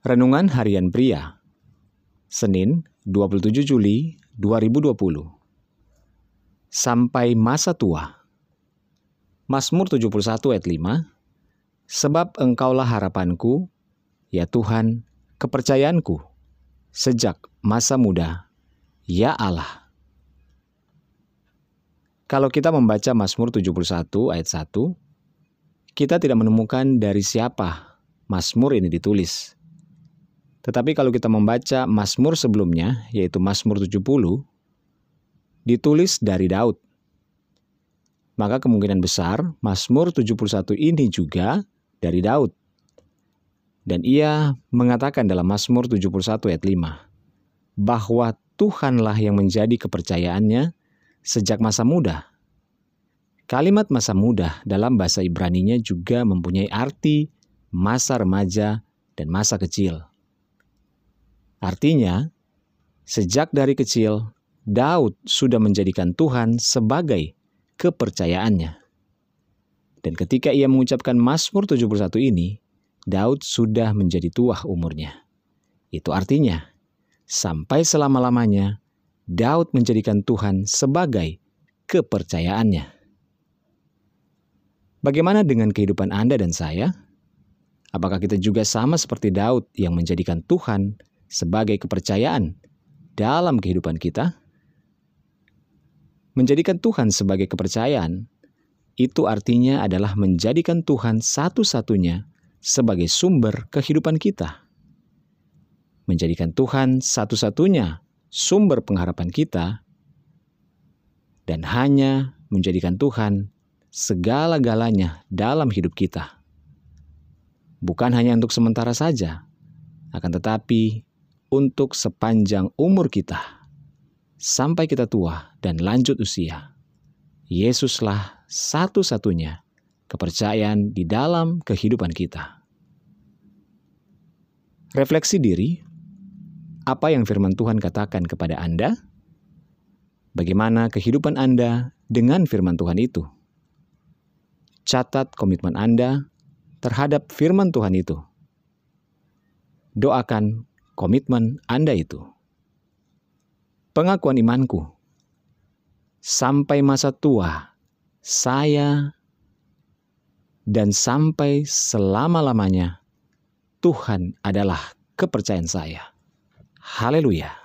Renungan Harian Pria Senin 27 Juli 2020 Sampai masa tua Mazmur 71 ayat 5 Sebab engkaulah harapanku, ya Tuhan, kepercayaanku, sejak masa muda, ya Allah. Kalau kita membaca Mazmur 71 ayat 1, kita tidak menemukan dari siapa Mazmur ini ditulis. Tetapi kalau kita membaca Mazmur sebelumnya, yaitu Mazmur 70, ditulis dari Daud. Maka kemungkinan besar Mazmur 71 ini juga dari Daud. Dan ia mengatakan dalam Mazmur 71 ayat 5, bahwa Tuhanlah yang menjadi kepercayaannya sejak masa muda. Kalimat masa muda dalam bahasa Ibraninya juga mempunyai arti masa remaja dan masa kecil. Artinya, sejak dari kecil, Daud sudah menjadikan Tuhan sebagai kepercayaannya. Dan ketika ia mengucapkan Mazmur 71 ini, Daud sudah menjadi tua umurnya. Itu artinya, sampai selama-lamanya, Daud menjadikan Tuhan sebagai kepercayaannya. Bagaimana dengan kehidupan Anda dan saya? Apakah kita juga sama seperti Daud yang menjadikan Tuhan sebagai kepercayaan dalam kehidupan kita. Menjadikan Tuhan sebagai kepercayaan itu artinya adalah menjadikan Tuhan satu-satunya sebagai sumber kehidupan kita. Menjadikan Tuhan satu-satunya sumber pengharapan kita dan hanya menjadikan Tuhan segala-galanya dalam hidup kita. Bukan hanya untuk sementara saja, akan tetapi untuk sepanjang umur kita, sampai kita tua dan lanjut usia. Yesuslah satu-satunya kepercayaan di dalam kehidupan kita. Refleksi diri, apa yang firman Tuhan katakan kepada Anda? Bagaimana kehidupan Anda dengan firman Tuhan itu? Catat komitmen Anda terhadap firman Tuhan itu. Doakan komitmen Anda itu. Pengakuan imanku, sampai masa tua, saya dan sampai selama-lamanya, Tuhan adalah kepercayaan saya. Haleluya!